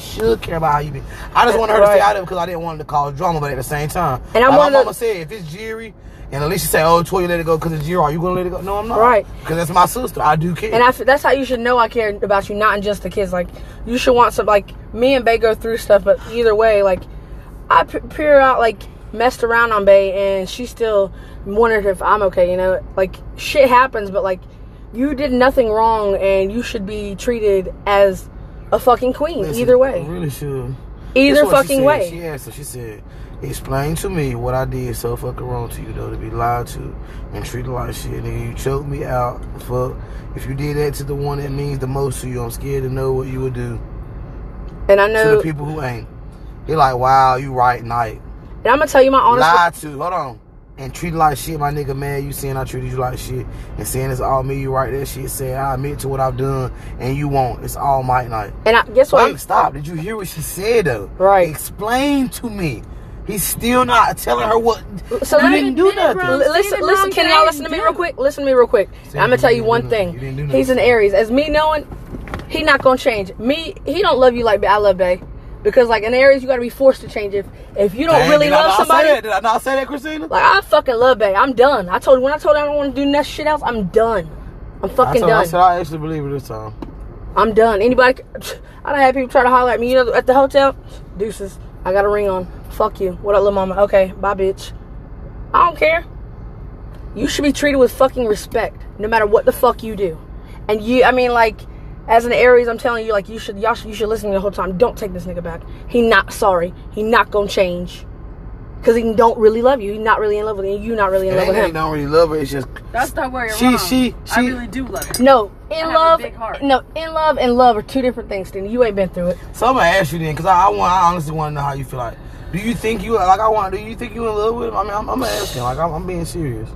she should care about how you be. I just wanted her to Right. stay out of it because I didn't want it to cause drama, but at the same time, And I'm like my of the- mama said, if it's Jerry, and Elisha say, "Oh, Toy, you let it go because it's Jerry," are you gonna let it go? No, I'm not. Right. Because that's my sister. I do care. And I, f- that's how you should know I care about you, not just the kids. Like you should want some. Like me and Bay go through stuff, but either way, like I peer out, like messed around on Bay, and she still wondered if I'm okay. You know, like shit happens, but like you did nothing wrong, and you should be treated as a fucking queen. Listen, either I way, really should. either she fucking said. way. She asked her. She said, "Explain to me what I did so fucking wrong to you, though, to be lied to and treated like shit. Nigga, you choked me out. Fuck. If you did that to the one that means the most to you, I'm scared to know what you would do And I to know, the people who ain't. He like, wow, you right, night. and I'm gonna tell you my honest. Lied to. Hold on." And treated like shit, my nigga, man. You saying I treated you like shit and saying it's all me. You right that shit. Saying I admit to what I've done and you won't. It's all my night. And I, guess what? Wait, I'm- stop. Did you hear what she said though? Right. Explain to me. He's still not telling her what. So you let me- didn't do nothing. bro. Listen, listen, can y'all listen to me real quick? Listen to me real quick. Said I'm gonna tell you one thing. You He's an. Aries. As me knowing, he not gonna change. Me, he don't love you like I love Bay. Because like in Aries, you gotta be forced to change. If if you don't Dang, really did I love not somebody, Say that? Did I not say that, Christina? like I fucking love Bay. I'm done. I told when I told him I don't want to do that shit else. I'm done. I'm I, fucking told, I done. said I actually believe it this time. I'm done. Anybody, I don't have people try to holler at me. You know, at the hotel, deuces. I got a ring on. Fuck you. What up, little mama? Okay, bye, bitch. I don't care. You should be treated with fucking respect, no matter what the fuck you do. And you, I mean, like, as an Aries, I'm telling you, like, you should, y'all should, you should listen to me the whole time. Don't take this nigga back. He not sorry. He not gonna change. Cause he don't really love you. He not really in love with you. You not really in It love ain't with that he him. don't really love her. It's just That's not where you're She- wrong. she- I she- really do love you. No, in have a love. big heart. No, in love and love are two different things, Stina. You ain't been through it. so. I'm gonna ask you then, because I, I want. I honestly want to know how you feel like. Do you think you like? I want. To do you think you in love with him? I mean, I'm, I'm asking. Like, I'm, I'm being serious.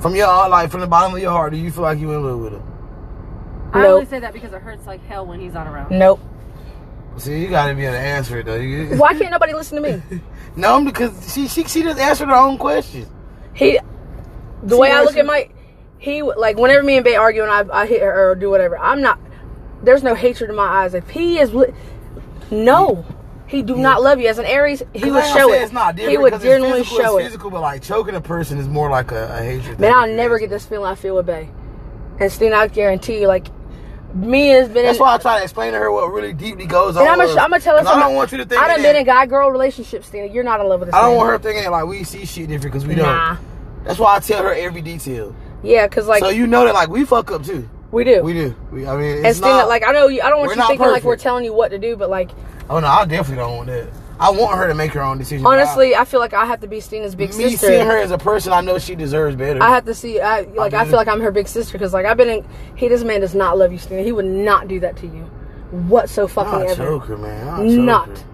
From your heart, like from the bottom of your heart, do you feel like you in love with him? I Nope. only say that because it hurts like hell when he's not around. Nope. See, you gotta be able to answer it though. You, Why can't nobody listen to me? No, because she she she just answered her own question. He, the See, way I that's look at my, he like whenever me and Bay argue and I, I hit her or do whatever, I'm not. There's no hatred in my eyes. If he is, li- no, he do not love you. As an Aries, He would show it. It's not different he would genuinely physical, show it. Physical, but like choking a person is more like a, a hatred. Man. I'll never get this feeling I feel with Bay. And Steen, I guarantee you, like me has been. That's in, why I try to explain to her what really deeply goes on. And I'm gonna, us. I'm gonna tell her 'Cause I don't want you to think. I done been in guy girl relationships, Stina. You're not in love with this. I don't man. want her thinking like we see shit different because we don't. That's why I tell her every detail. Yeah, cause like so you know that like we fuck up too. We do. We do. We, I mean, and not, like I know you. I don't want you not thinking like we're telling you what to do, but like Oh no, I definitely don't want that. I want her to make her own decision. but I- honestly, I feel like I have to be Stina's big me sister. Me seeing her as a person, I know she deserves better. I have to see. I like. I do. feel like I'm her big sister because like I've been in. He, this man does not love you, Stina. He would not do that to you, whatso fucking I'll ever. man. I'll Not.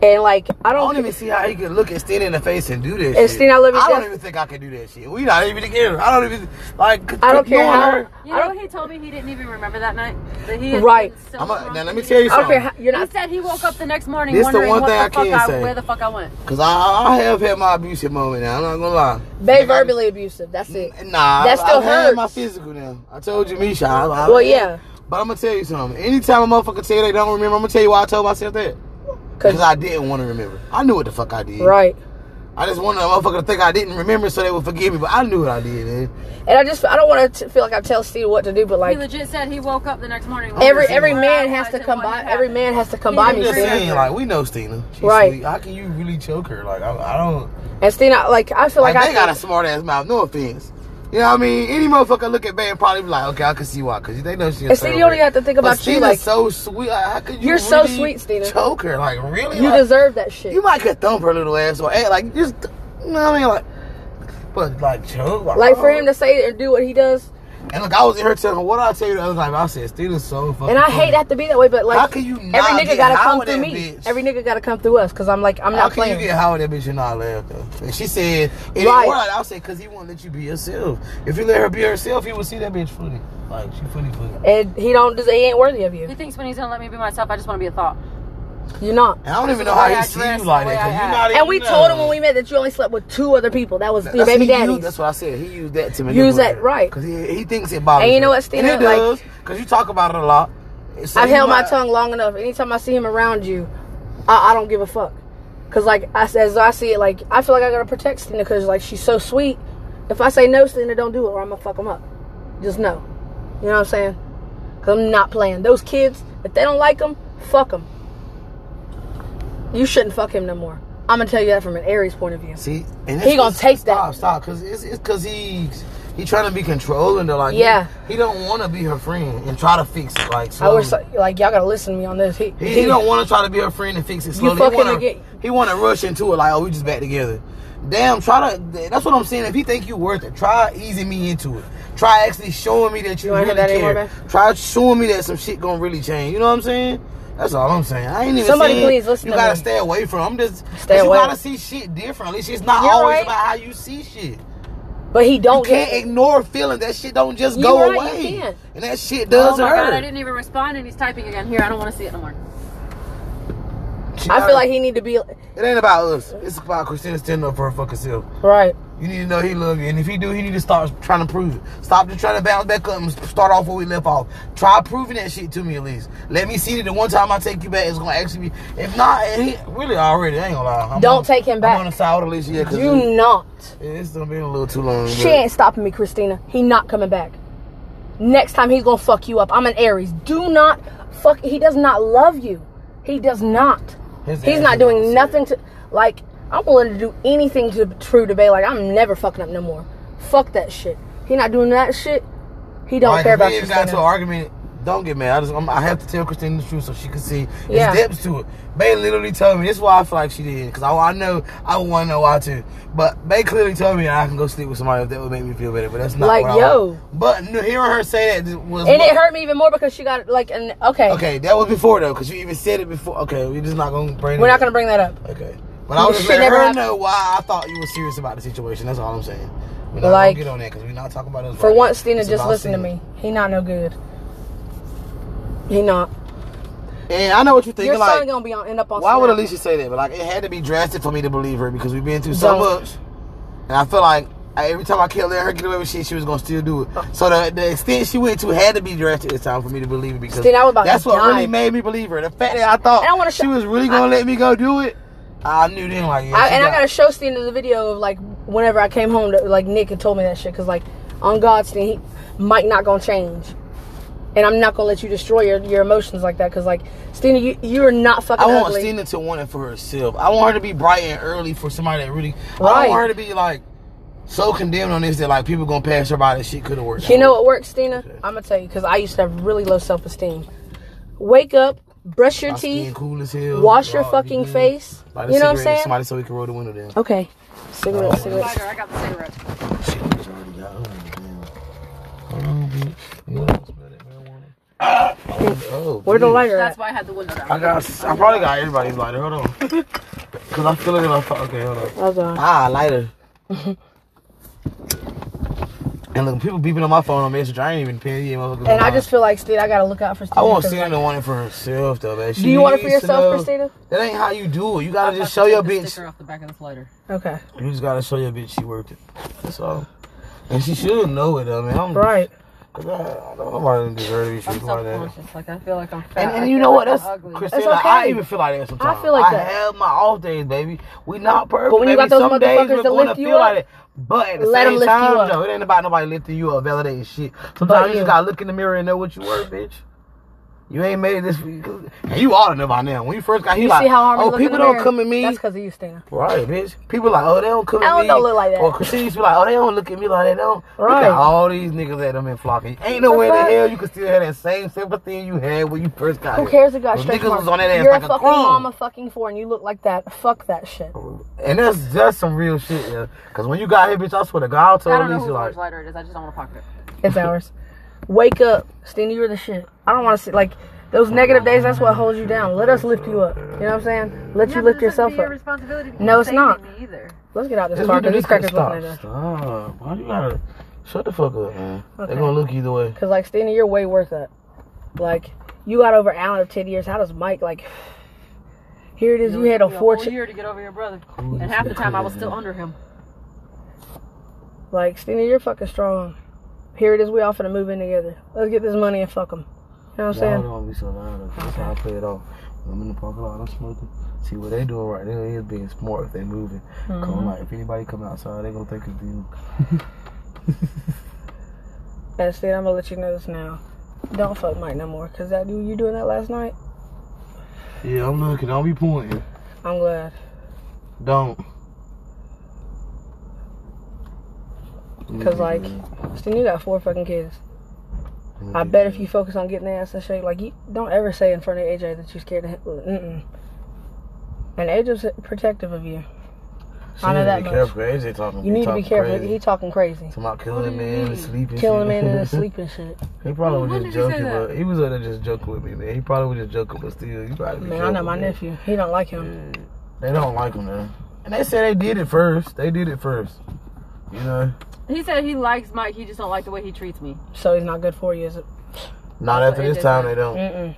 Her. And like I I don't. don't even see how he could look at Stina in the face and do this. And shit. Stina, I love you I don't even think I can do that shit. We not even together. I don't even like. I don't care knowing how- Her, You know, he told me he didn't even remember that night. That he Right. so I'm a, now let me tell you didn't- I don't something. care. How, you're He not. said he woke up the next morning This the wondering one what thing the I fuck can I, say. where the fuck I went. Cause I, I have had my abusive moment now. I'm not gonna lie. They Like, I- verbally abusive. That's it. Nah, That I- still I've had hurts. my physical now. I told you, Misha. I, I, Well, yeah. But I'm gonna tell you something. Anytime a motherfucker tell you they don't remember, I'm gonna tell you why I told myself that. Because I didn't want to remember. I knew what the fuck I did. right. I just wanted a motherfucker to think I didn't remember so they would forgive me, but I knew what I did, man. And I just I don't want to feel like I tell Steve what to do, but like He legit said he woke up the next morning. every wondering every man has to and come by. Every man has to come He by me, just Stina. saying, like, we know Stina. She's Right. sweet. How can you really choke her? Like, I, I don't. And Stina, like I feel Like, like, they I got a smart ass mouth. No offense. You know what I mean? Any motherfucker look at Bay and probably be like, okay, I can see why, because they know she's. And Stina, you don't even have to think But about you, Stina's like- so sweet. Like, how could you? You're so really sweet, Stina. Choke her, like really? you Like, deserve that shit. You might could thump her little ass or act like just. You know what I mean? Like, but like choke. like for oh. him to say and do what he does, And look, I was in her telling what I tell you the other time. I said Stina's so fucking. and I funny. hate to have to be that way, but like How can you every nigga get gotta high come through me. bitch? Every nigga gotta come through us, cause I'm like I'm How not can playing. you get high with that bitch and not laugh though? And she said, it Right. ain't right. I said, cause he won't let you be yourself. If you let her be herself, he would see that bitch funny. Like she funny funny. and he don't. He ain't worthy of you. He thinks when he's gonna let me be myself, I just want to be a thought. You're not. And I don't even know how he I see you like the that. Cause you act. not even And we told him when we met that you only slept with two other people. That was your baby daddy. That's what I said. He used that to me. Use manipulate that, right. Cause he, he thinks it bothers And you know what, Stina, And it like- does. Cause you talk about it a lot. So I've you held my tongue long enough. Anytime I see him around you, I, I don't give a fuck. Cause like I as I see it, like I feel like I gotta protect Stina because like she's so sweet. If I say no, Stina, don't do it, or I'm gonna fuck him up. Just no. You know what I'm saying? Cause I'm not playing. Those kids, if they don't like them, fuck them. You shouldn't fuck him no more. I'm gonna tell you that from an Aries point of view. See, and He gonna taste stop, that. Stop, stop, because it's it's because he's he trying to be controlling. To like, Yeah. he, he don't want to be her friend and try to fix it. Like, I slowly. wish like y'all gotta listen to me on this. He, He, he don't want to try to be her friend and fix it slowly. fuck he wanna, again. He want to rush into it like, oh, we just back together. Damn, try to. That's what I'm saying. If he think you worth it, try easing me into it. Try actually showing me that you, You really anymore, care. babe? Try showing me that some shit gonna really change. You know what I'm saying? That's all I'm saying. I ain't even Somebody saying please listen You to gotta me. stay away from. I'm just. Stay away. You gotta see shit differently. It's not You're always right. about how you see shit. but he don't You can't get ignore feelings. That shit don't just You go right, you away. can't. And that shit oh does oh my hurt. god, I didn't even respond and he's typing again. Here, I don't want to see it no more. She I feel like he need to be it ain't about us. It's about Christina standing up for her fucking self. right. You need to know he love you, and if he do, he need to start trying to prove it. Stop just trying to bounce back up and start off where we left off. Try proving that shit to me at least. Let me see that the one time I take you back, it's gonna actually be. If not, eh, he really already. I ain't gonna lie. I'm Don't on- take him back. I'm on the side with Elisha, yeah, cause Do it- not. it's gonna be a little too long. She but- ain't stopping me, Christina. He not coming back. Next time he's gonna fuck you up. I'm an Aries. Do not fuck. He does not love you. He does not. His He's not doing nothing to like. I'm willing to do anything to prove to Bay like I'm never fucking up no more. Fuck that shit. He not doing that shit. He don't Like, care about you. got into an argument. Don't get mad. I just I'm, I have to tell Christina the truth so she can see there's Yeah. depths to it. Bay literally told me this is why I feel like she did because I, I know I would want to know why too. But Bay clearly told me I can go sleep with somebody if that would make me feel better. But that's not Like, yo. But hearing her say that was And what- it hurt me even more because she got like an okay. Okay, that was before though because you even said it before. Okay, we're just not gonna bring. We're not up. gonna bring that up. Okay, but I was just letting her happened. know why I thought you were serious about the situation. That's all I'm saying. We're not Like, gonna get on that because we're not talking about us. For right once. Stina, just listen to me. He not no good. He not. And I know what you're thinking. Your like, son gonna be on end up on. Why would Elisha say that? But like, it had to be drastic for me to believe her because we've been through so Don't. much, and I feel like I- every time I kept letting her get away with shit, she was gonna still do it. Oh. So the, the extent she went to had to be drastic this time for me to believe it because I about that's what die. really made me believe her. The fact that I thought I she was really gonna let me go do it, I knew then like yeah. I, and I got- gotta show Stina the video of like whenever I came home, that, like Nick had told me that shit. Cause like on God's Stina, he might not gonna change, and I'm not gonna let you destroy your, your emotions like that. Cause like Stina, you you are not fucking I want ugly. Stina to want it for herself. I want her to be bright and early for somebody that really. I Right. don't want her to be like so condemned on this that like people gonna pass her by that shit could have worked. You know what works, Stina? I'm gonna tell you because I used to have really low self esteem. Wake up, brush your My skin teeth, cool as hell. wash your raw, fucking be face. Light You know what I'm saying? Somebody so we can roll the window down. Okay. Cigarette, Oh. cigarette. Lighter, I got the cigarette. Shit, already got on it. Hold on, bitch. You know what? Smell that marijuana. Oh, Where the bitch. lighter That's why I had the window down. I got. I probably got everybody's lighter. Hold on. Cause I feel it in my phone. Okay, hold on. Hold on. Ah, lighter. and look, people beeping on my phone on message. I ain't even paying you, motherfucker. And I just feel like, Stina, I gotta look out for Stina. I want 'cause, Stina like, to want it for herself, though, man. She Do you want it for needs to yourself, know- Christina? That ain't how you do it. You gotta about just show take your bitch. sticker off the back of this lighter. Okay. You just gotta show your bitch she worked it. That's all. And she should know it, though, man. I'm, Right. Cause I, I don't nobody deserve to be I'm treated like that. self-conscious. Like I feel like I'm fat. And, and you know what? like I'm That's ugly. Christina. That's okay. I even feel like that sometimes. I feel like I that. have my off days, baby. We not perfect. But when you baby. got those Some days motherfuckers we're that gonna lift you feel up, like that. But at the let 'em same time, up. though, it ain't about nobody lifting you up, validating shit. But Sometimes you you. just gotta look in the mirror and know what you worth, bitch. You ain't made this. And you ought to know by now. When you first got here, You like, see how Harmony oh, look in people don't come at me. That's because of you, Stina. Right, bitch. People like, oh, they don't come I at don't me. know look like that. Or Christine used to be like, oh, they don't look at me like. They don't. Look Right. at all these niggas that them in flocking. Ain't no way in the hell you can still have that same sympathy you had when you first got Who here. Who cares? It got Those straight niggas from was on that ass You're like a a fucking crumb. mama fucking four and you look like that. Fuck that shit. And that's just some real shit, yeah. Cause when you got here, bitch, I swear to God, I I told don't know Elisha whose like, lighter it is. I just don't want to pocket it. It's ours. Wake up. Stina, you're the shit. I don't want to see, like, those negative days, that's what holds you down. Let us lift you up. You know what I'm saying? Let you lift yourself up. responsibility. to No, it's not. Either. Let's get out this car because this crackers stop, looking at us. Stop. Why you gotta shut the fuck up, man? Okay. They're gonna look either way. Because, like, Stina, you're way worth that. Like, you got over Allen of 10 years. How does Mike, like, here it is, you had a Took me whole fortune. year to get over your brother, Ooh, and half the is time I was crazy, still man. under him. Like, Stina, you're fucking strong. Here it is, we all finna move in together. Let's get this money and fuck them. You know what I'm Y'all saying? don't be so loud. That's how I play it off. When I'm in the parking lot, I'm smoking. See what they doing right there is being smart if they moving. Come Mhm. like if anybody come outside, they gonna think it's you. And Steve, I'm gonna let you know this now. Don't fuck Mike no more, cause that dude you doing that last night. Yeah, I'm looking. Don't be pointing. I'm glad. Don't. Cause like, Steve, you got four fucking kids. I mm-hmm. bet if you focus on getting their ass in shape, like you don't ever say in front of AJ that you're scared of him. Uh, mm-mm. And AJ's protective of you. I know that be much. careful. AJ talking. You need to be careful. Crazy. He talking crazy, Talking about What killing do me you in mean? his sleep and killing shit. men in his sleep and shit. He probably When was just joking, but he was there just joking with me, man. He probably was just joking, but still, you gotta be Man, I know my man. nephew. He don't like him. Yeah. They don't like him, man. And they said they did it first. They did it first. You know, He said he likes Mike. He just don't like the way he treats me. So he's not good for you, is it? not That's after this time they don't. Mm-mm.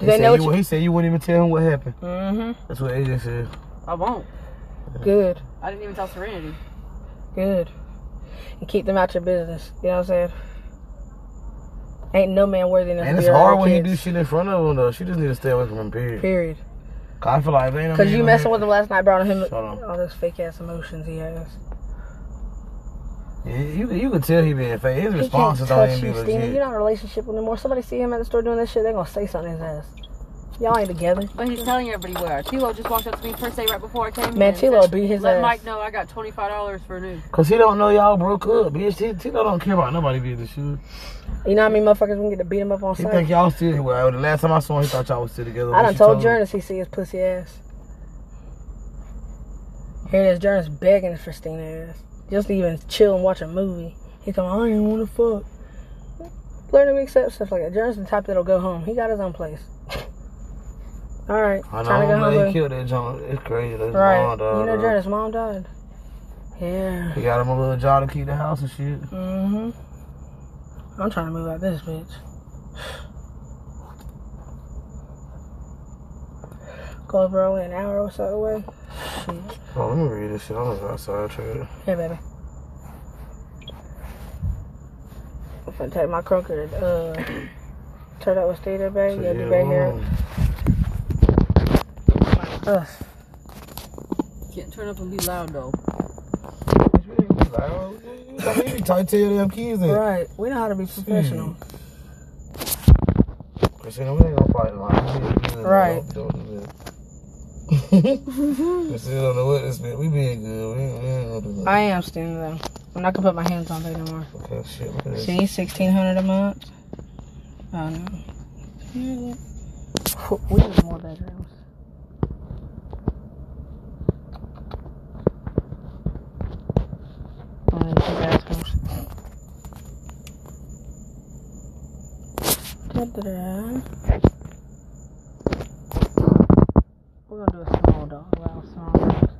He, They said know you, what you- he said you wouldn't even tell him what happened. Mm-hmm. That's what AJ said. I won't. Good. I didn't even tell Serenity. Good. And keep them out your business. You know what I'm saying? Ain't no man worthy enough And it's hard when you kids. do shit in front of him, though. She just need to stay away from him, period. Period. 'Cause I feel like, man, Because you messing with him last night brought him Shut up. all those fake ass emotions he has. Yeah, you, you could tell he being fake. His He can't responses don't touch even you, Steven. Legit. You're not in a relationship with him anymore. Somebody see him at the store doing this shit, they're gonna say something in his ass. Y'all ain't together. But he's telling everybody where. Tilo just walked up to me first day right before I came Man, here. and Tilo said, beat his Let ass. Mike know I got twenty five dollars for new. Cause he don't know y'all broke up, bitch. He, Tito don't care about nobody being the shoe. You know how many motherfuckers gonna get to beat him up on He sight? think y'all still. Well, the last time I saw him, he thought y'all was still together. I done she told him? Jonas he see his pussy ass. Here it is, Jonas begging for Christina ass. Just even chill and watch a movie. He told me, I ain't wanna fuck. Learn to accept stuff like that. Jonas the type that'll go home. He got his own place. Alright, I know, to go home. he killed that John. It's crazy. That's Right. mom, dog, you know. Jonas' mom died. Yeah. He got him a little job to keep the house and shit. Mm-hmm. I'm trying to move out this bitch. Over only an hour or so away. Shit. Oh, let me read this shit. I'm gonna go outside, try it. Here, baby. I'm finna take my croaker to uh, turn up with Steve there, baby. Yeah, be back here. Ugh. Can't turn up and be loud though. You be tight to your damn keys then. Right. We know how to be professional. Christina, we ain't gonna fight like Right. Christina don't know what this bit. We being good. We ain't, we ain't gonna do that. I am standing though. I'm not gonna put my hands on there no more. Okay, shit. Look at this. See, sixteen hundred a month. Oh no. We need more bedrooms. Only two bathrooms. Da-da-da. We're gonna do a small dog. Allow small dogs.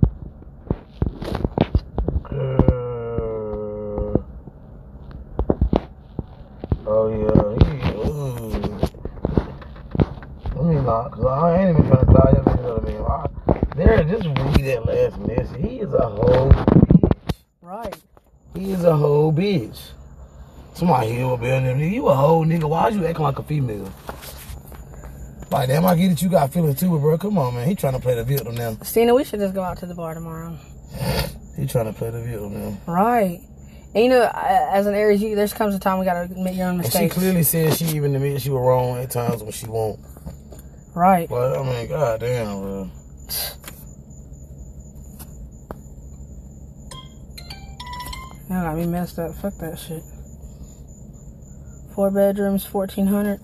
Uh, oh yeah, he, ooh. Let me not, cause I ain't even trying to tie him. You know what I mean? I, there, just read that last message. He is a whole bitch. Right. He is a whole bitch. Somebody here will be nigga, You a whole nigga. Why you acting like a female? Like, damn, I get it. You got feelings too, bro, come on, man. He trying to play the victim now. Stina, we should just go out to the bar tomorrow. He trying to play the victim now. Right. And you know, as an Aries, you there's comes a time we gotta admit your own And she clearly said she even admitted she was wrong at times when she won't. right. But I mean, goddamn, bro. Now got me messed up. Fuck that shit. Four bedrooms, fourteen hundred.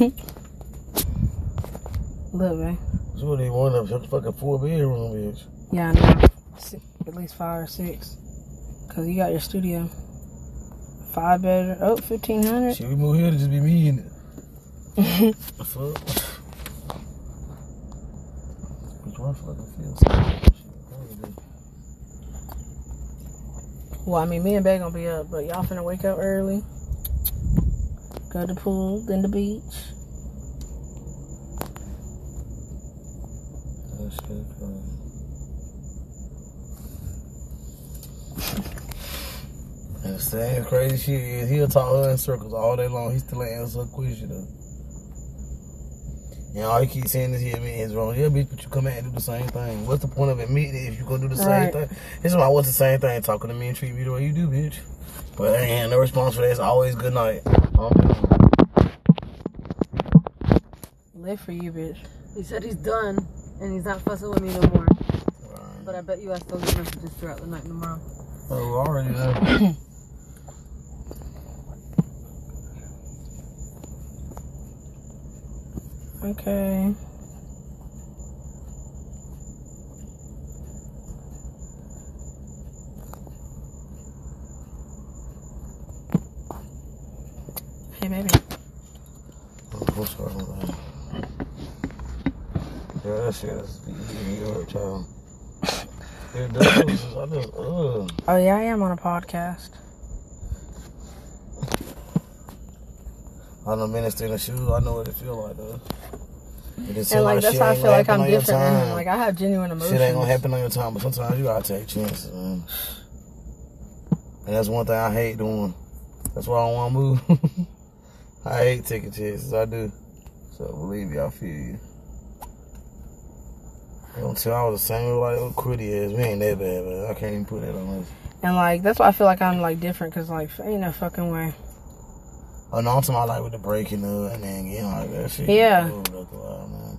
Look, man. Would even one of them fucking four bedroom bitch. Yeah, I know. At least five or six. Cause you got your studio. Five bedroom. Oh, Oh, fifteen hundred. Shit, we move here to just be me in it. The fuck? Which one fucking feels so Well, I mean, me and Bay gonna be up, but y'all finna wake up early. Go to the pool, then the beach. That shit crazy. And the same crazy shit is he'll talk her in circles all day long. He still ain't answer her question though. And all he keep saying is he admit his wrong. Yeah, bitch, but you come out and do the same thing. What's the point of admitting it if you gonna do the same thing? This is why what's the same thing? Talking to me and treat me the way you do, bitch. But I ain't had no response for that. It's always good night. I'm. Live for you, bitch. He said he's done and he's not fussing with me no more. Right. But I bet you I still get messages throughout the night tomorrow. Oh, already Okay. Hey, baby. Oh, I'm sorry, man. Yeah, that shit is eating up, child. It does. I just, ugh. Oh, yeah, I am on a podcast. I know minister in the shoes. I know what it feel like, though. And, like, shit that's how I feel like I'm different than him. time. Like, I have genuine emotions. Shit ain't gonna happen on your time, but sometimes you gotta take chances, man. And that's one thing I hate doing. That's why I don't wanna move. I hate taking chances, I do. So believe me, I feel you. Until I was the same like little Critty ass, we ain't that bad, man. I can't even put that on us. And, like, that's why I feel like I'm, like, different. Because, like, ain't no fucking way. Oh no, I'm talking about like with the breaking up and then getting like that shit. Yeah. Man.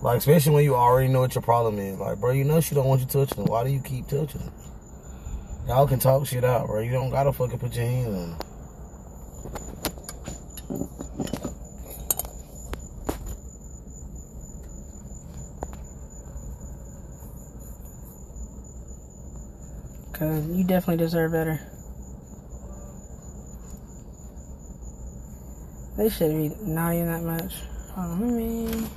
Like especially when you already know what your problem is. Like, bro, you know she don't want you touching her. Why do you keep touching her? Y'all can talk shit out, bro. You don't gotta fucking put your hands on. her. Because you definitely deserve better. They should be not even that much. Hold on, let me.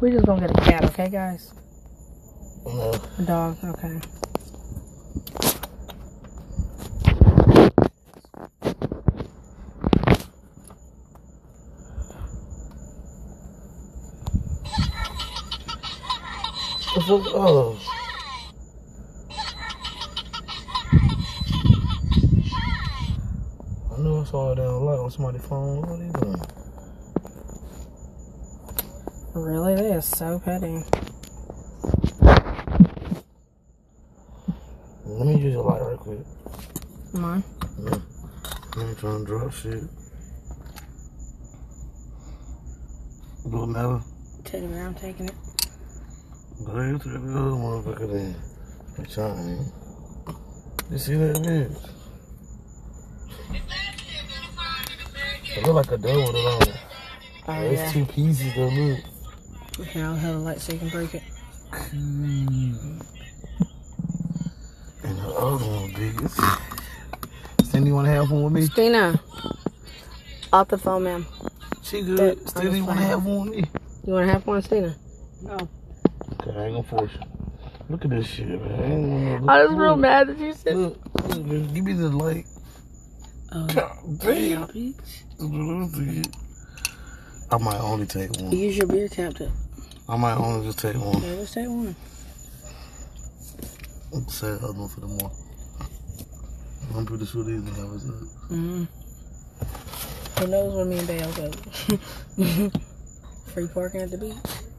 We're just gonna get a cat, okay, guys? No. A dog, okay. The fuck? Oh. I knew I saw it down light on somebody's phone. What are you doing? Really? They are so petty. Let me use a light right quick. Come on. I ain't trying to drop shit. Go never. Teddy bear, I'm taking it. Go ahead to the other motherfucker then. I'm trying. You see that bitch? It look like a double with it on it. Oh, It's yeah. two pieces though, look. Okay, I'll have a light so you can break it. And the other one big. Cindy, you want to have one with me? Stina. Off the phone, ma'am. She good. I'm you want to have one with me? You want to have one, Stina? No. Okay, I ain't gonna force you. Look at this shit, man. I ain't gonna I was real mad that you said. Look, look, man, give me the light. God damn. I might only take one. use your beer cap to. I might only just take one. Yeah, let's take one. I'll say the other one for the more. I'm pretty sure these niggas up. Mm-hmm. Who knows where me and Dale go? Free parking at the beach.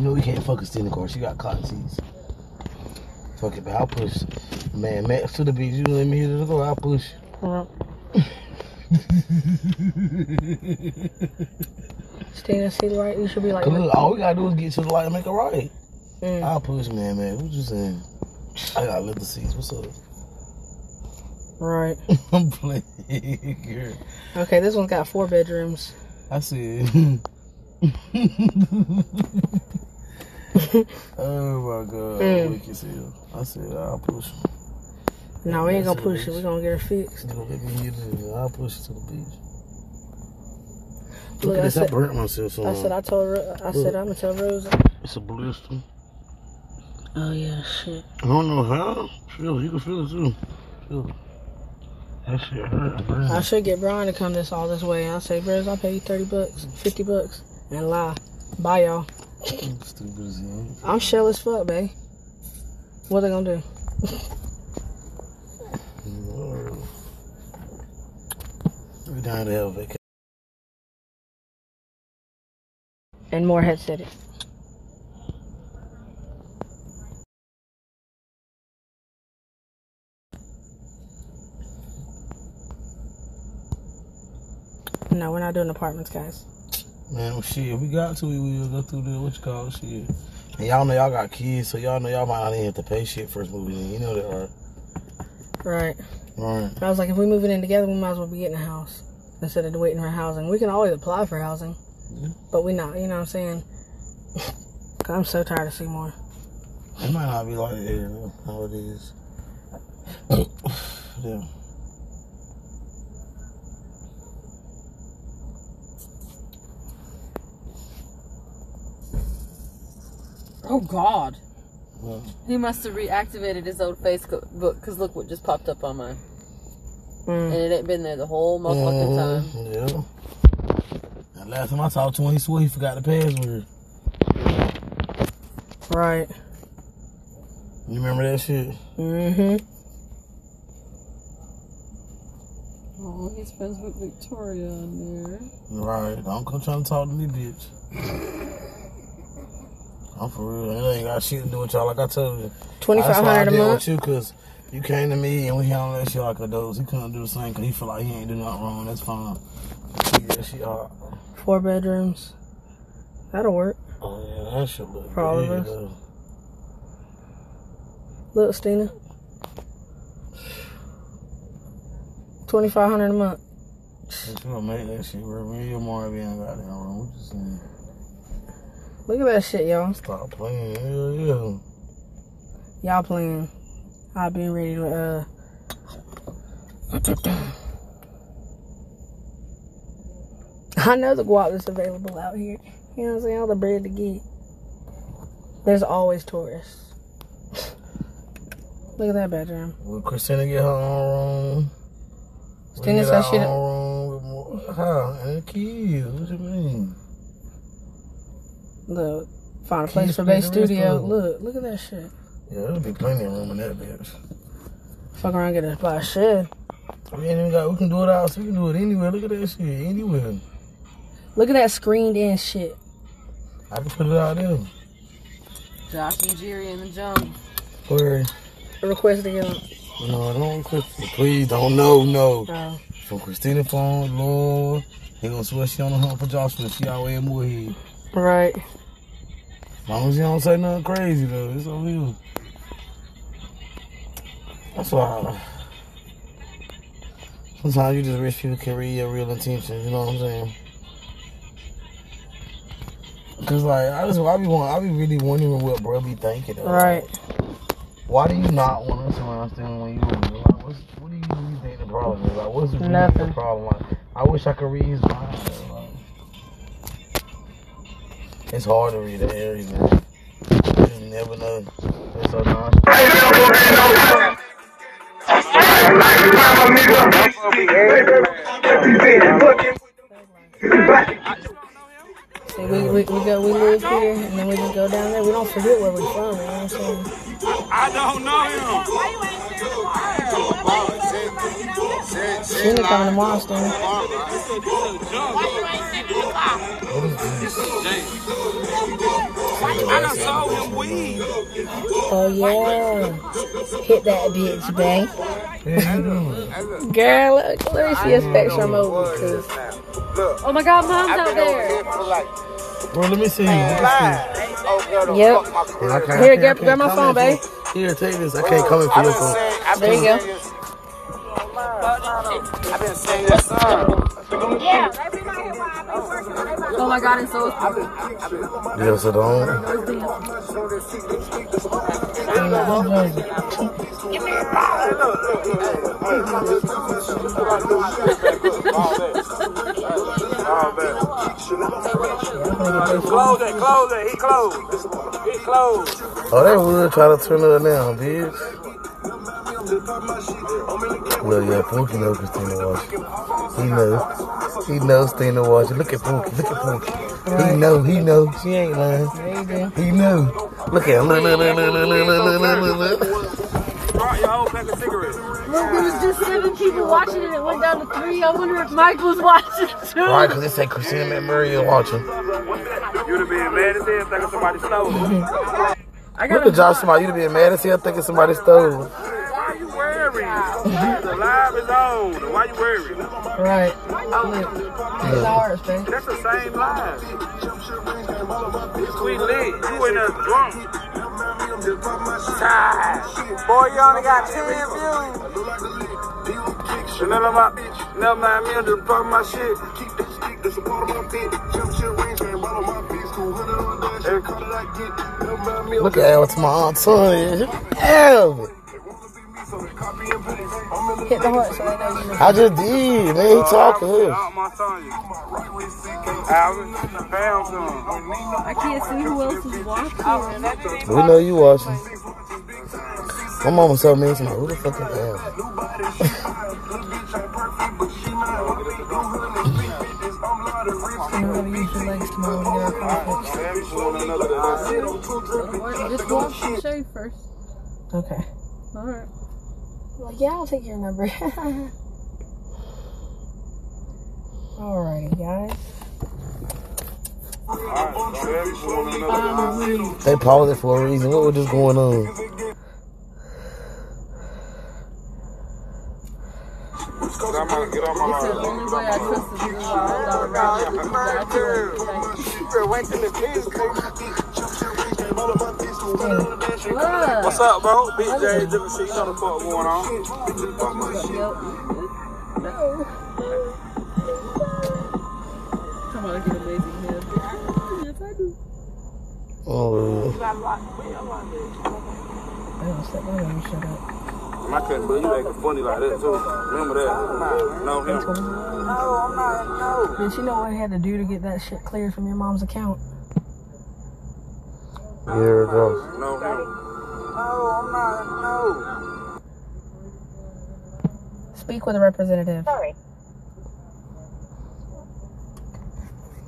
You know we can't fuck a in the car. She got cotton seats. Fuck it, but I'll push. Man, Max to the beach. You let me hit it go. I'll push. Stina, see the right? You should be like. Look, all we gotta do is get to the light and make a right. Mm. I'll push, man, man. What you saying? I got leather seats. What's up? Right. I'm playing. girl. Okay, this one's got four bedrooms. I said. oh my god, Mm. wicked as hell. I said I'll push. her. No, we ain't gonna That's push it, it. We're gonna get her fixed. You gonna let me hit it? I'll push it to the beach. Look, Look I at this. I burnt myself. So I said I told Ro- I said I'm gonna tell Rosa. it's a blister. Oh yeah, shit. I don't know how. Feel. You can feel it too. Feel. That shit hurt, bro. I should get Brian to come this all this way. I'll say, Briz, I'll pay you 30 bucks, 50 bucks, and lie. Bye, y'all. Stupid as hell. I'm shell as fuck, babe. What are they gonna do? We're down to hell vacation. And more headset it. No, we're not doing apartments, guys. Man, well, shit, if we got to, we will go through the, what you call it, shit. And y'all know y'all got kids, so y'all know y'all might not even have to pay shit first moving in. You know that, right? Right. Right. I was like, if we moving in together, we might as well be getting a house instead of waiting for housing. We can always apply for housing, Yeah. but we not. You know what I'm saying? I'm so tired of Seymour. It might not be like that here, how it is. Oh. yeah. Oh God. Well, He must have reactivated his old Facebook book, because look what just popped up on mine, and Mm. it ain't been there the whole motherfucking time. mhm, Yeah. And last time I talked to him, he swore he forgot the password. Right. You remember that shit? Mm-hmm. Oh, he's friends with Victoria on there. Right. Don't come trying to talk to me, bitch. I'm for real. It ain't got shit to do with y'all, like I told you. Twenty five I a month. with you, cause you came to me and we handled that shit like a adults. He couldn't do the same, cause he feel like he ain't do nothing wrong. That's fine. That shit out. Four bedrooms. That'll work. Oh yeah, that shit look For all of us? Look, Stina. Twenty five hundred a month. But you gonna make that shit work. Me and your mom be in the goddamn room. We just saying, Look at that shit, y'all. stop playing. Hell yeah. Y'all playing. I've been ready to uh I know the guap that's available out here. You know what I'm saying? All the bread to get. There's always tourists. Look at that bedroom. Will Christina get her own room? Christina said she- own room with more- How? And the kids. What you mean? Look, find a place Keys for for base studio. of 'em. Look, look at that shit. Yeah, there'll be plenty of room in that bitch. Fuck around, get a buy a shed. We ain't even got. We can do it out. We can do it anywhere. Look at that shit. Anywhere. Look at that screened in shit. I can put it out there. Josh and Jerry in the jungle. Where? Request to get on. No, don't request. Please don't. No, no. Oh. From Christina phone, Lord. He gonna swear she on the hunt for Joshua. She always in Moorhead. Right. As long as you don't say nothing crazy though, it's on you. That's why. Sometimes you just wish people can read your real intentions. You know what I'm saying? Cause like I just I be want I be really wondering what bro be thinking. Though. Right. Why do you not want us around still when you? Like, what's, what do you think the problem is? Like, what's really Nothing. the problem? Like, I wish I could read his mind. Though, Like, it's hard to read the Aries, man. You just never know. It's so nice. See, we, we, we go we live here and then we just go down there. We don't forget where we're from, you know what I'm saying? I don't know him. She ain't coming tomorrow, Stina. What is this? I sold him weed. Oh yeah. Hit that bitch, bang. Yeah, you doing? Girl, look, let me see a spectrum over, cause Oh my God, mom's out there. Bro, let me see. Let me Yep. see. I Here, can't- grab- I can't grab my phone, babe. Here, take this. I can't come in for your phone. There you go. I've been saying that song. Oh my God, it's so. Yes, it don't. Give me a Close it, close it, he closed. He closed. Oh, they would try to turn it down, bitch. Well, yeah, Pookie knows Christina Walsh. He knows. He knows Christina Walsh. Look at Pookie. Look at Pookie. Right. He know. He know. She ain't lying. Yeah, he know. Look at him. Look, look, look, look, look, look, look, look. Brought your whole pack of cigarettes. Look, it was just seven people watching it. It went down to three. I wonder if Michael's watching too. Why? Because it said Christina and Murray watching. You'd have been mad as hell thinking somebody stole it. Look at Josh, smile? You'd have been mad as hell thinking somebody stole live is on. Why you worried? Right. Oh, it's ours. That's the same live. We lit. You in a drunk. Time. Boy, you only got 10 views. None of my, none of my men just broke my shit. Keep that stick, that's a part of my bitch. Jump shit range, man, bottle my bitch. Cool, hundred on that shit. Call it I get. Look at what's my aunt toy. Hell. Hit the heart so they know you know. I just did, man. He talking here. Out my son. Alvin, found some. I can't see who else is watching. We know you watching. My mama told me, she's like, who the fuck is Al? You know, use your legs tomorrow to get our. Just wash and shave first. Okay. Alright. Like, yeah, I'll take your number. Alrighty, guys. They paused it for a reason. What was just going on? Get off my, get off my It's the line. only way I trust is to You went to the kids. What's up, bro? Big J, different shit. You know the fuck going on. Yep. No. Come on, get amazing hair. Yes, I do. Oh, I don't step my name, shut up. I couldn't believe you acting funny like that, too. Remember that? No, him. No, I'm not. No. Did you know what I had to do to get that shit cleared from your mom's account? Here it goes. No, him. No, I'm not. No. Speak with a representative. Sorry.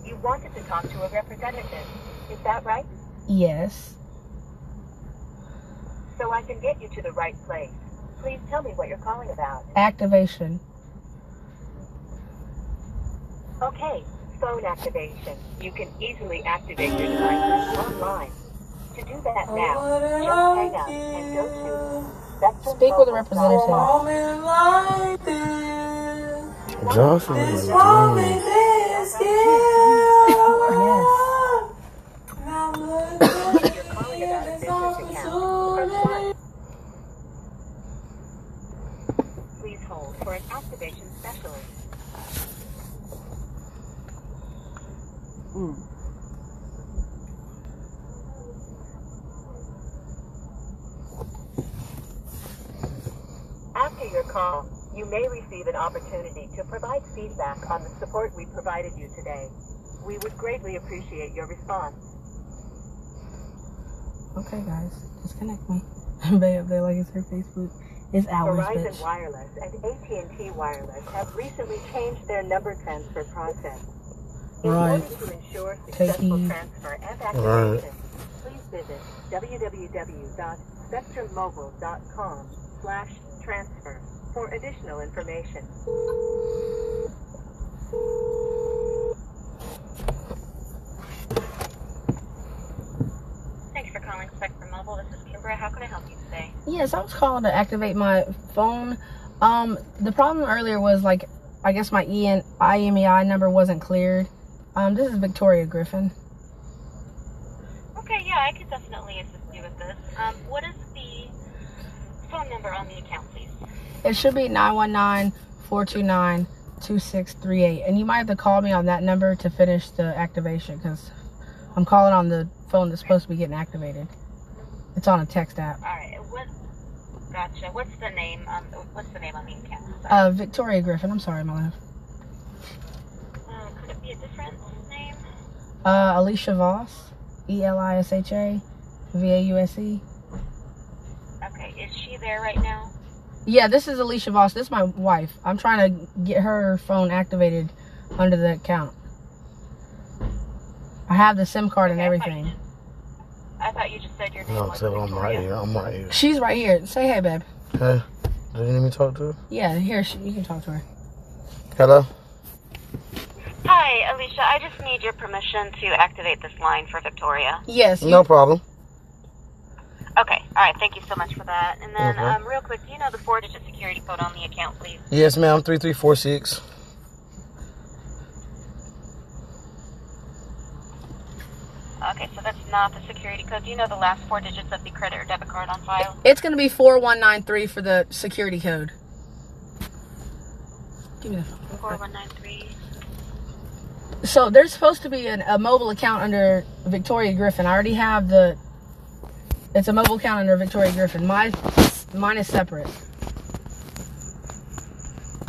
You wanted to talk to a representative. Is that right? Yes. So I can get you to the right place. Please tell me what you're calling about. Activation. Okay, phone activation. You can easily activate your device online. To do that now, just hang up and go to Speak with a representative. Joshua is activation specialist. Oh, mm. After your call, you may receive an opportunity to provide feedback on the support we provided you today. We would greatly appreciate your response. Okay, guys. Disconnect me. I'm Bay up there like it's her Facebook. It's ours, Verizon bitch. Wireless and AT&T Wireless have recently changed their number transfer process. In Right. order to ensure successful heed. transfer and activation, please visit www.spectrummobile.com slash transfer for additional information. Thanks for calling Spectrum Mobile. This is Kimbra. How can I help you today? Yes, I was calling to activate my phone. Um, the problem earlier was like, I guess my E EN, IMEI number wasn't cleared. Um, this is Victoria Griffin. Okay, yeah, I could definitely assist you with this. Um, what is the phone number on the account, please? It should be 919-429-2638. And you might have to call me on that number to finish the activation because I'm calling on the phone that's supposed to be getting activated. It's on a text app. All right. What? Gotcha. What's the name? On, what's the name on the account? Uh, Victoria Griffin. I'm sorry, my love. Uh, could it be a different name? Uh, Elisha Vause. E L I S H A via USC. Okay, is she there right now? Yeah, this is Elisha Vause. This is my wife. I'm trying to get her phone activated under the account. I have the SIM card and Okay, I thought everything. you just- I thought you just said your name No, was tell I'm Victoria. right here. I'm right here. She's right here. Say hey, babe. Hey, do you need me to talk to her? Yeah, here she, you can talk to her. Hello? Hi, Alicia. I just need your permission to activate this line for Victoria. Yes. you- No problem. Okay. All right. Thank you so much for that. And then, Mhm. um, real quick, do you know the four-digit security code on the account, please? Yes, ma'am. 3346. Okay, so that's not the security code. Do you know the last four digits of the credit or debit card on file? It's gonna be four one nine three for the security code. Give me the phone. Four one nine three. So there's supposed to be an, a mobile account under Victoria Griffin. I already have the. It's a mobile account under Victoria Griffin. My, mine is separate.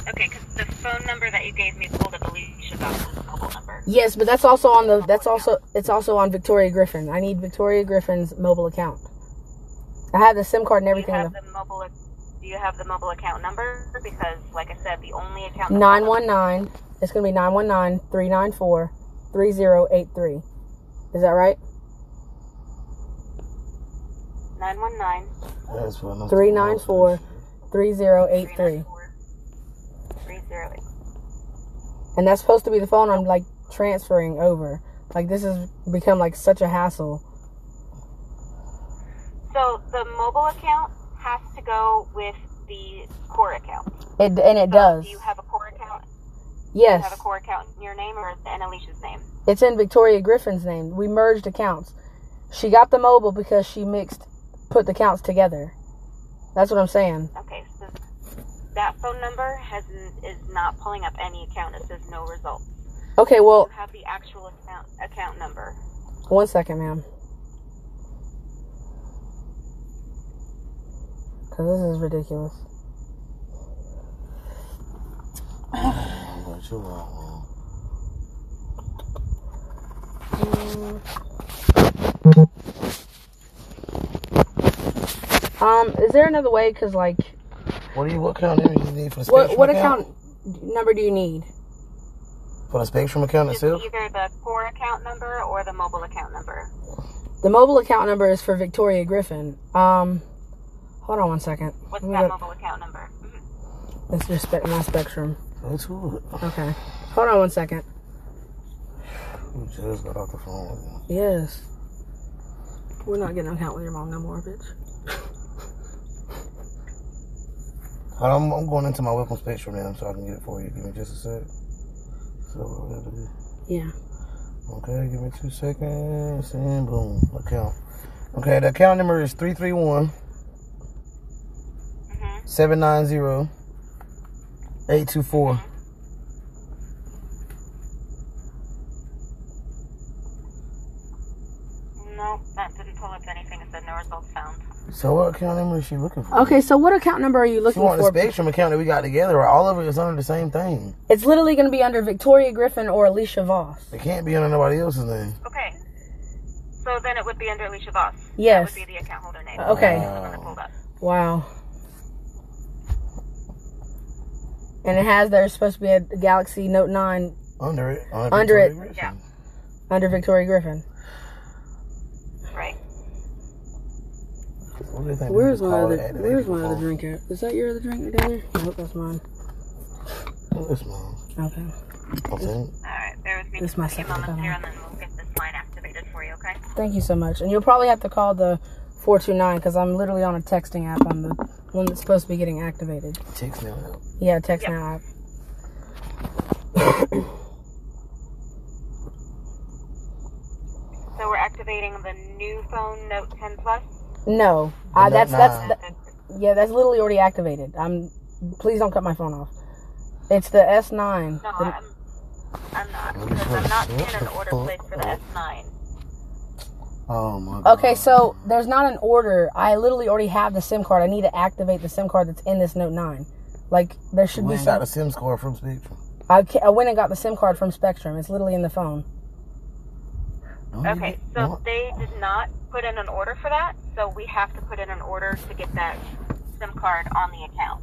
Okay, because the phone number that you gave me pulled up Elisha Vause's mobile number. Yes, but that's also on the. That's also. It's also on Victoria Griffin. I need Victoria Griffin's mobile account. I have the SIM card and everything. Do you have the mobile? Do you have the mobile account number? Because, like I said, the only account. Nine one nine. It's gonna be nine one nine three nine four three zero eight three. Is that right? 919 That's what I'm Three nine four three zero eight three. 308. And that's supposed to be the phone I'm like transferring over. Like this has become like such a hassle. So the mobile account has to go with the core account. It and it So does. Do you have a core account? Do you have Yes, a core account in your name or in Elisha's name? it's in Victoria Griffin's name. We merged accounts. She got the mobile because she mixed, put the counts together. That's what I'm saying. Okay, so that phone number has is not pulling up any account. It says no results. Okay, well, You have the actual account account number. one second, ma'am. Cause this is ridiculous. But you wrong. Um, is there another way? Cause like, What do you? What account number do you need for the what Spectrum what account? account number do you need? For the Spectrum account It's itself? either the core account number or the mobile account number. The mobile account number is for Victoria Griffin. Um, hold on one second. What's Let me that look. mobile account number? Mhm. Let's just spec my spectrum. Go to it. Okay. Hold on one second. You just got off the phone. Yes. We're not getting an account with your mom no more, bitch. On, I'm, I'm going into my welcome Spectrum now so I can get it for you. Give me just a sec. So what we gotta do. Yeah. Okay, give me two seconds and boom, account. Okay, the account number is 331 Mhm. 790 824. No, that didn't pull up anything. It said no results found. So what account number is she looking for? Okay, so what account number are you She looking want the? Spectrum account that we got together. All of it is under the same thing. It's literally going to be under Victoria Griffin or Elisha Vause. It can't be under nobody else's name. Okay. So then it would be under Elisha Vause. Yes. That would be the account holder name. Okay. That's the one that pulled up. Wow. And it has there's supposed to be a Galaxy Note 9 Under it. Under, Under it. Griffin. Yeah. under Victoria Griffin. Right. What do you think Where's my other it Where's my other drink at? Is that your other drink down there? Nope, that's mine. This mine. Okay. I think. All right. Bear with me This just is my a second moments phone. here, and then we'll get this line activated for you. Okay. Thank you so much. And you'll probably have to call the 429 because I'm literally on a texting app on the one that's supposed to be getting activated. Text now out. Yeah, text Yep. now app. So we're activating the new phone Note 10 Plus. No, uh, Note that's that's nine. that, yeah, that's literally already activated. I'm. Please don't cut my phone off. It's the S9. No, The- I'm. I'm not because I'm not seeing an order placed for the S9. Oh my god. Okay, so there's not an order. I literally already have the SIM card. I need to activate the SIM card that's in this Note 9. Like there should We be ain't some. got a SIM card from Spectrum. I, I went and got the SIM card from Spectrum. It's literally in the phone. Don't Okay, so don't- they did not put in an order for that, so we have to put in an order to get that SIM card on the account.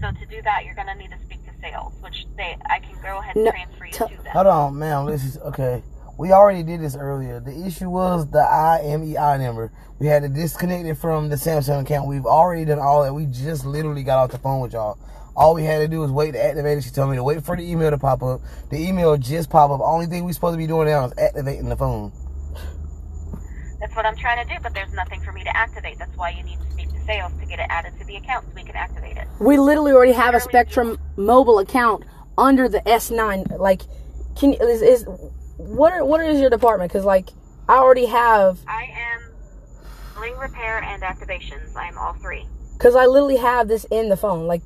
So to do that, you're gonna need to speak to sales, which they I can go ahead and No, transfer you tell- to them. Hold on, ma'am. This is okay. We already did this earlier. The issue was the IMEI number. We had to disconnect it from the Samsung account. We've already done all that. We just literally got off the phone with y'all. All we had to do was wait to activate it. She told me to wait for the email to pop up. The email just popped up. Only thing we supposed to be doing now is activating the phone. That's what I'm trying to do, but there's nothing for me to activate. That's why you need to speak to sales to get it added to the account so we can activate it. We literally already have a Spectrum mobile account under the S9. Like, can is, is what are, what is your department? Because like I already have I am Bling Repair and Activations. I am all three. because I literally have this in the phone. Like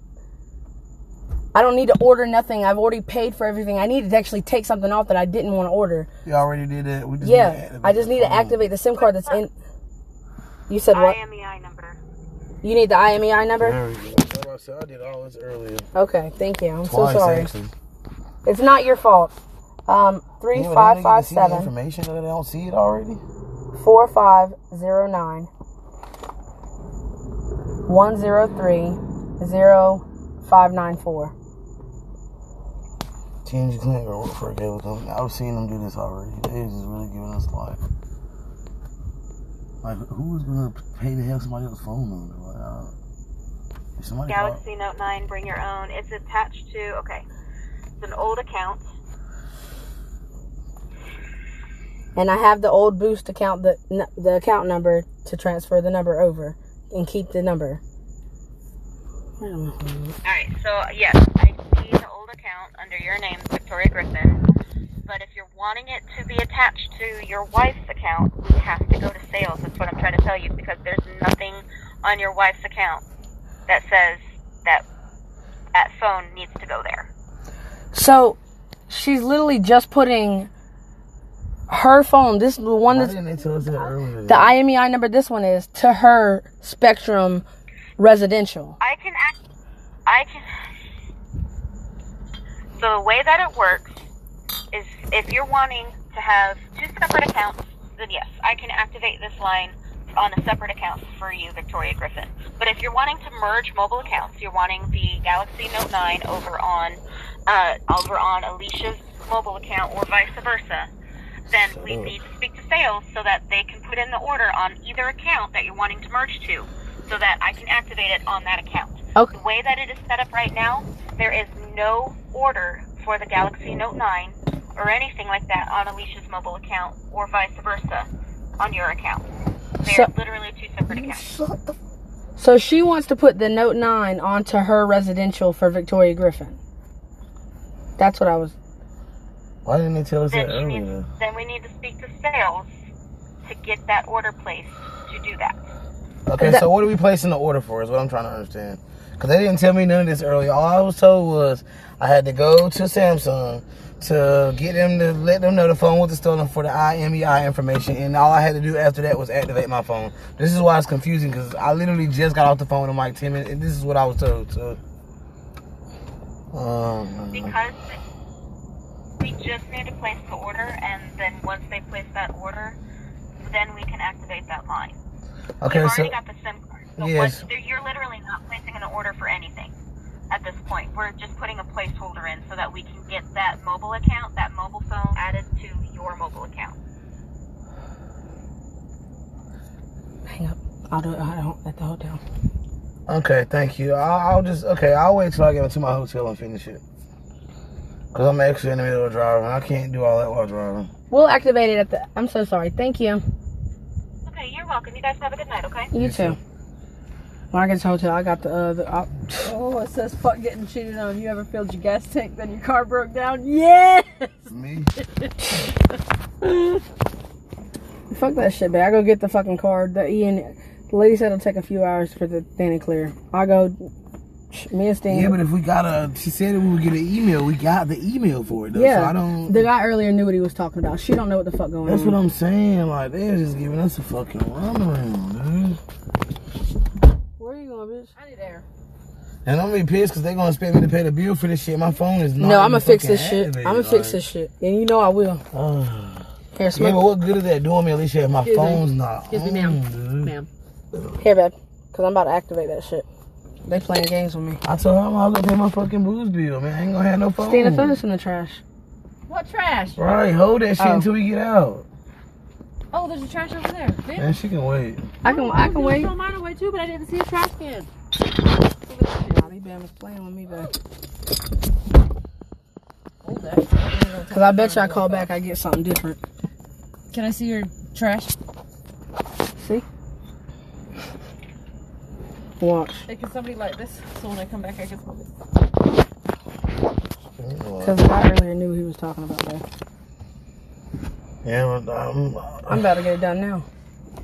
I don't need to order nothing. I've already paid for everything. I needed to actually take something off that I didn't want to order. You already did that. We just need to Yeah, I just the need to activate the SIM card that's in. You said what? IMEI number. You need the IMEI number? There we go. I said. I did all this earlier. Okay, thank you. I'm Twice, so sorry. actually. It's not your fault. Um, three Yeah, but don't they get five to see the seven Information that they don't see it already. four five zero nine one zero three zero five nine four. Change Clinic or work for a cable company. I've seen them do this already. They just really giving us life. Like, who is gonna pay to have somebody else's phone number? Like, uh, if call- Galaxy Note 9, bring your own. It's attached to, okay, it's an old account. And I have the old Boost account, the the account number to transfer the number over and keep the number. Wait a minute. Alright, so yes, I see the account under your name, Victoria Griffin. But if you're wanting it to be attached to your wife's account, we have to go to sales. That's what I'm trying to tell you because there's nothing on your wife's account that says that that phone needs to go there. So she's literally just putting her phone. This the one that's didn't tell us that earlier? the IMEI number. This one is to her Spectrum residential. I can act. I can. So the way that it works is if you're wanting to have two separate accounts, then yes, I can activate this line on a separate account for you, Victoria Griffin. But if you're wanting to merge mobile accounts, you're wanting the Galaxy Note 9 over on uh, over on Elisha's mobile account or vice versa, then we need to speak to sales so that they can put in the order on either account that you're wanting to merge to, so that I can activate it on that account. Okay. The way that it is set up right now, there is no order for the Galaxy Note 9 or anything like that on Elisha's mobile account or vice versa on your account. They're So- literally two separate accounts. So she wants to put the Note 9 onto her residential for Victoria Griffin. That's what I was. Why didn't they tell us that Then, she needs, earlier? then we need to speak to sales to get that order placed to do that. Okay, That- so what are we placing the order for? Is what I'm trying to understand. Because they didn't tell me none of this earlier. All I was told was I had to go to Samsung to get them to let them know the phone was stolen for the IMEI information, and all I had to do after that was activate my phone. This is why it's confusing because I literally just got off the phone in like 10 minutes, and this is what I was told. So, um, Because we just need to place the order, and then once they place that order, then we can activate that line. okay, We've so got the SIM card. So Yes. what, you're literally not placing an order for anything at this point. We're just putting a placeholder in so that we can get that mobile account, that mobile phone added to your mobile account. Hang up. I'll do it at home- at the hotel. okay, thank you. I'll, I'll just okay. I'll wait till I get into my hotel and finish it. Cause I'm actually in the middle of driving. I can't do all that while driving. We'll activate it at the. I'm so sorry. Thank you. Okay, you're welcome. You guys have a good night, okay? You too. When I get to the hotel, I got the. Uh, the Oh, it says fuck getting cheated on. You ever filled your gas tank, then your car broke down? Yes! Me? fuck that shit, babe. I go get the fucking card. The Ian. The lady said it'll take a few hours for the thing to clear. I go. Me and Stan. Yeah, but if we got a, she said we would get an email. We got the email for it though. Yeah, So I don't. the guy earlier knew what he was talking about. She don't know what the fuck going That's on. That's what I'm saying. Like they're just giving us a fucking runaround, dude. Where are you going, bitch? I need air. And I'm gonna be pissed because they're gonna expect me to pay the bill for this shit. My phone is not. No, I'm gonna fix this shit. I'm gonna fix this shit, and you know I will. Oh, Here, Yeah, but what good is that doing me? At least you have my Excuse me. phone's not. Excuse me, ma'am. on, dude. Ma'am. Here, babe. Cause I'm about to activate that shit. They playing games with me. I told her I'm all gonna pay my fucking booze bill, man. I ain't gonna have no phone. Stina, throw this in the trash. What trash? Right, hold that shit Oh. until we get out. Oh, there's a trash over there. Bitch. Man, she can wait. I can, I can oh, wait. Throw mine away too, but I didn't see a trash can. Nah, these bam playing with me, babe. Hold that. Cause I bet you I call back, I get something different. Can I see your trash? See? Watch. Hey, can somebody light this so when I come back I can smoke it? Cause I guy earlier knew he was talking about that. Yeah, but I'm, I'm about to get it done now.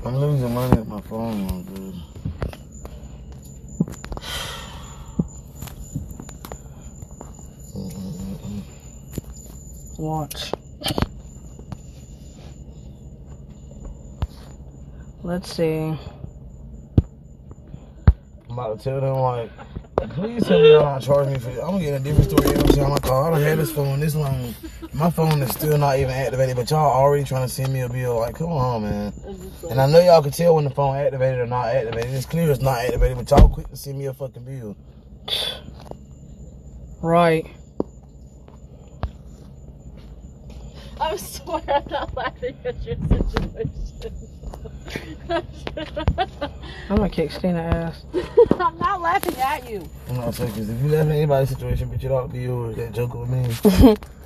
I'm losing money with my phone, dude. Watch. Let's see. I'm about to tell them like, please tell me y'all not charge me for this. I'm gonna get a different story every time I call. I done had this phone this long. My phone is still not even activated, but y'all already trying to send me a bill. Like, come on, man. And I know y'all can tell when the phone activated or not activated. It's clear it's not activated, but y'all quick to send me a fucking bill. Right. I swear I'm not laughing at your situation. I'm gonna kick Stina ass. I'm not laughing at you. I'm not saying, because if you laugh at anybody's situation, but you don't be yours, that joke with me.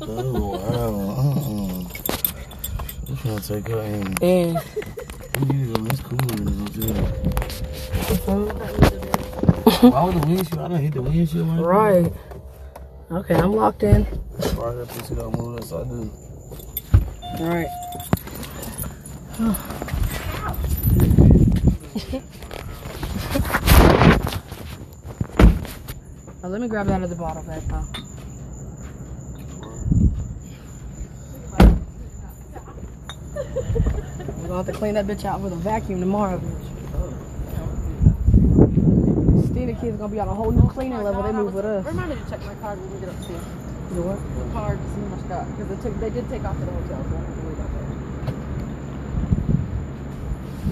Oh wow. Uh-uh. I'm trying to take her in. And It's cool in this hotel. Why would the windshield? I done hit the windshield. man. right. Okay, I'm locked in. Right, don't move. I do. All right. Oh, let me grab that at the bottle, babe. We're gonna have to clean that bitch out with a vacuum tomorrow, bitch. Stina kids gonna be on a whole new oh cleaning level. They move with us. Remind me to check my card when we get upstairs. You what? The card to see how much got. Because they, took- they did take off to the hotel, so I don't have to worry about that.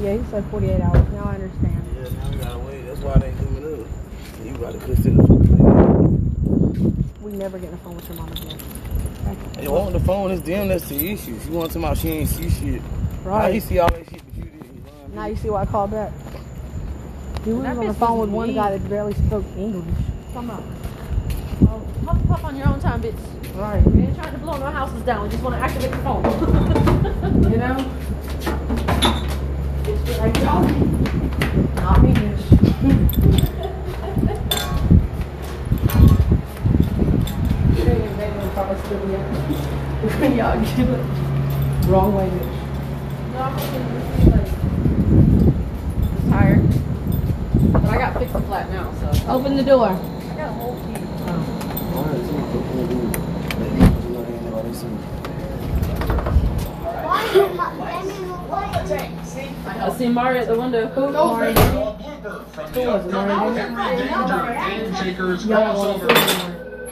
Yeah, he said 48 hours. Now I understand. Yeah, now we gotta wait. That's why they ain't coming up. You gotta consider something. We never get on the phone with your mama again. They want the phone. It's them that's the issue. She wants to talk about she ain't see shit. How you see all that shit, but you didn't. Now you see why I called back. He was on the phone was with one mean. guy that barely spoke English. Come on. Oh, puff, puff on your own time, bitch. Right. We ain't trying to blow no houses down. We just want to activate the phone. You know? It's just like y'all. Not me, bitch. She ain't even making no to me yet. Y'all get it. Wrong way, bitch. Tired. But I got fixed flat now, so. Open the door. I got a whole key. I see Mario at the window. Who? Mario. Who was it? Mario David? Y'all want to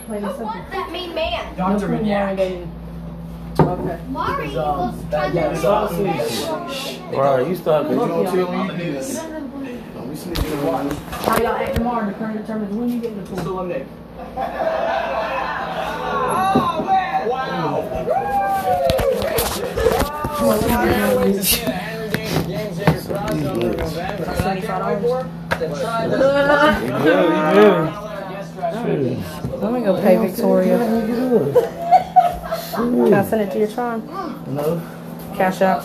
Plain and simple. that mean man? Dr. Mario David. Okay. Mari was trying to Right, you stop because you don't tell when you do this. Don't be sneaking around. How y'all act tomorrow the current determines when you get in the pool. Let me go pay Victoria. Can I send it to your Tron? No. Cash out.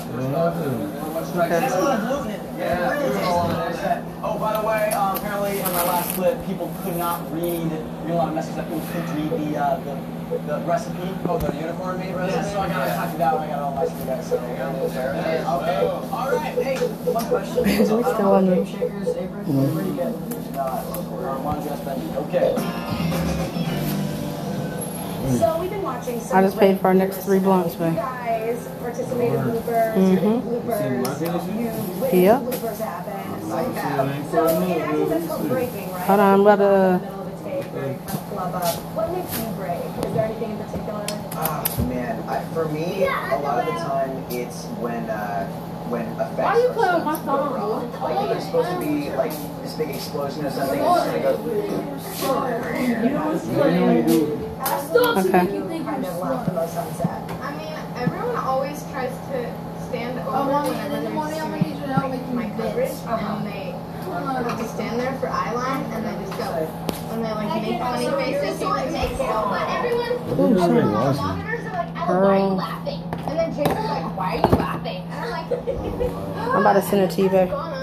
Oh, by the way, um, apparently in my last clip, people could not read, read a lot of messages that people couldn't read the, uh, the, the recipe. Oh, the unicorn meat recipe? Yeah, so I got it typed it out and I got all nice for you guys. So, okay. All right, hey, one question. We So, I don't still know on what the- game shakers, Avery? Where do you get? Uh, or one just Benji. Okay. So we've been watching some I just paid for our next three blunts, You babe. guys participated in bloopers, Mhm. bloopers, you witnessed Yep. bloopers happen. Like that. So in acting that's called breaking, right? Hold on, I'm about to- the a take or you kind of club up. What makes you break? Is there anything in particular? Ah, man, I, for me, a lot of the time it's when uh, when effects Why do you are play with my to phone? go. Like there's supposed to be like this big explosion or something, it's just gonna go. Okay. Kind of left the most sunset. I mean, everyone always tries to stand oh, over Oh, Mommy, whenever in the they're morning, I'm gonna need you to help like, make my me coverage, bits. and they have to stand there for eye line, and then just go, and they like make funny faces, so it makes it but everyone Ooh, sorry. the monitors are like, Ella, why are you laughing? And then Jason's like, why are you laughing? And I'm like, I'm about to send it to you, babe. Oh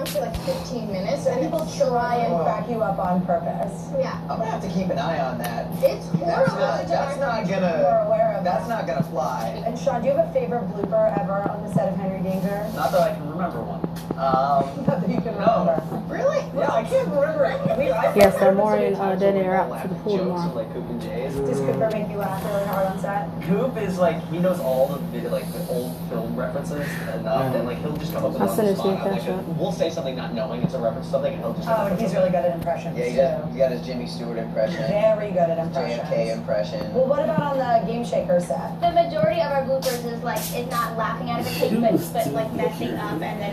15 minutes, and People try and crack you up on purpose. yeah, I'm gonna have to keep an eye on that. it's That's horrible. not. That's not We're gonna. aware of That's that. not gonna fly. And Sean, do you have a favorite blooper ever on the set of Henry Danger? Not that I can remember one. Um, Not that you can No. remember. Really? yeah, I can't remember it. I mean, I Yes, they're more in uh, Danny are out for the pool tomorrow. of, like Coop and Jace. Does Cooper make you laugh really hard on set? Coop is like he knows all the video, like the old film references enough, and like he'll just come up with I'll send the it to you, spot. Like, we'll say something not knowing it's a reference to something, and he'll just. Oh, and he's really good at impressions Yeah, he too. does. He got his Jimmy Stewart impression, Very good at impressions. JFK impression. Well, what about on the Game Shaker set? The majority of our bloopers is like is not laughing out of a take, but, but like messing up and then